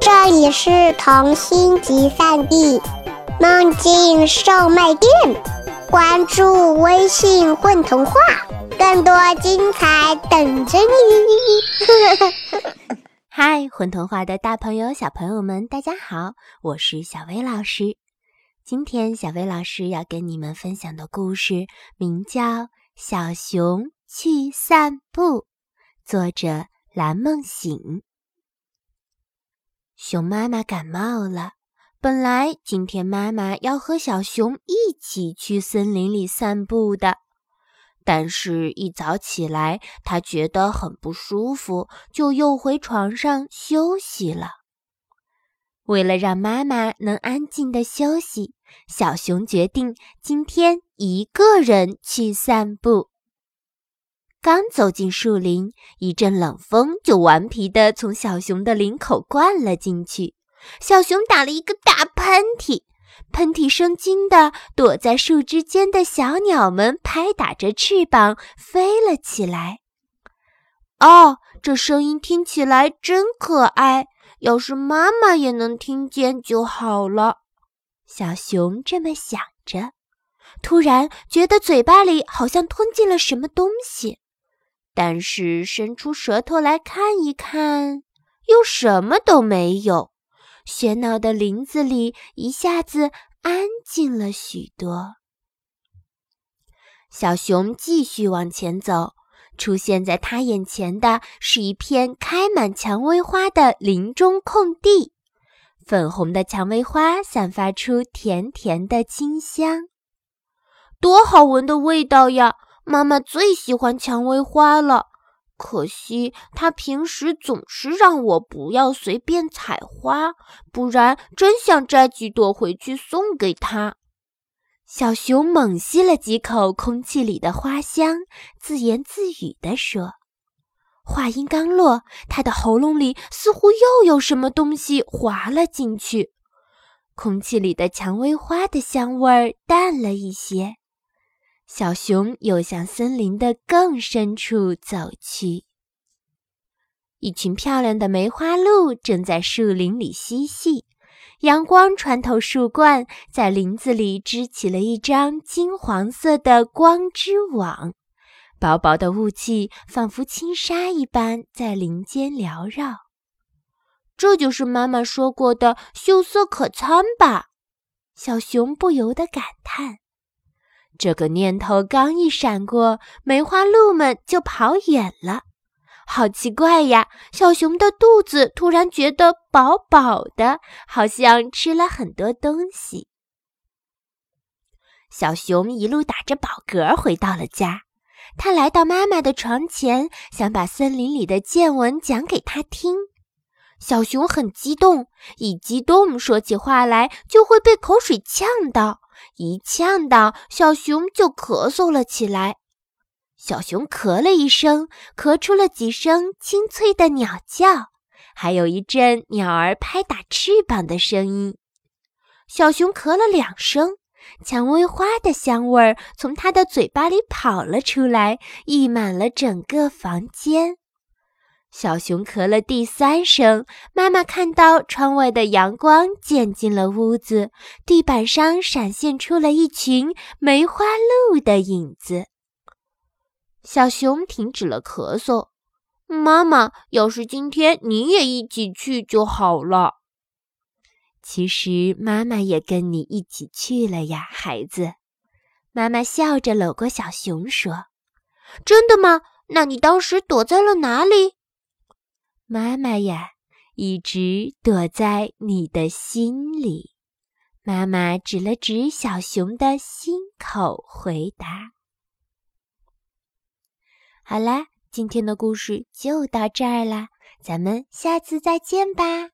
这里是童心集散地，梦境售卖店。关注微信“混童话”，更多精彩等着你。嗨，混童话的大朋友、小朋友们，大家好，我是小薇老师。今天，小薇老师要跟你们分享的故事名叫《小熊去散步》，作者蓝梦醒。熊妈妈感冒了，本来今天妈妈要和小熊一起去森林里散步的，但是，一早起来，她觉得很不舒服，就又回床上休息了。为了让妈妈能安静的休息，小熊决定今天一个人去散步。刚走进树林，一阵冷风就顽皮地从小熊的领口灌了进去。小熊打了一个大喷嚏，喷嚏声惊得躲在树枝间的小鸟们拍打着翅膀飞了起来。哦，这声音听起来真可爱，要是妈妈也能听见就好了。小熊这么想着，突然觉得嘴巴里好像吞进了什么东西。但是伸出舌头来看一看，又什么都没有。喧闹的林子里一下子安静了许多。小熊继续往前走，出现在他眼前的是一片开满蔷薇花的林中空地。粉红的蔷薇花散发出甜甜的清香，多好闻的味道呀！妈妈最喜欢蔷薇花了，可惜她平时总是让我不要随便采花，不然真想摘几朵回去送给她。小熊猛吸了几口空气里的花香，自言自语地说：“话音刚落，他的喉咙里似乎又有什么东西滑了进去，空气里的蔷薇花的香味儿淡了一些。”小熊又向森林的更深处走去。一群漂亮的梅花鹿正在树林里嬉戏，阳光穿透树冠，在林子里织起了一张金黄色的光之网。薄薄的雾气仿佛轻纱一般在林间缭绕。这就是妈妈说过的秀色可餐吧？小熊不由得感叹。这个念头刚一闪过，梅花鹿们就跑远了。好奇怪呀！小熊的肚子突然觉得饱饱的，好像吃了很多东西。小熊一路打着饱嗝回到了家。他来到妈妈的床前，想把森林里的见闻讲给她听。小熊很激动，一激动说起话来就会被口水呛到。一呛到，小熊就咳嗽了起来。小熊咳了一声，咳出了几声清脆的鸟叫，还有一阵鸟儿拍打翅膀的声音。小熊咳了两声，蔷薇花的香味儿从它的嘴巴里跑了出来，溢满了整个房间。小熊咳了第三声，妈妈看到窗外的阳光渐进了屋子，地板上闪现出了一群梅花鹿的影子。小熊停止了咳嗽。妈妈，要是今天你也一起去就好了。其实妈妈也跟你一起去了呀，孩子。妈妈笑着搂过小熊说：“真的吗？那你当时躲在了哪里？”妈妈呀，一直躲在你的心里。妈妈指了指小熊的心口，回答：“好啦，今天的故事就到这儿啦，咱们下次再见吧。”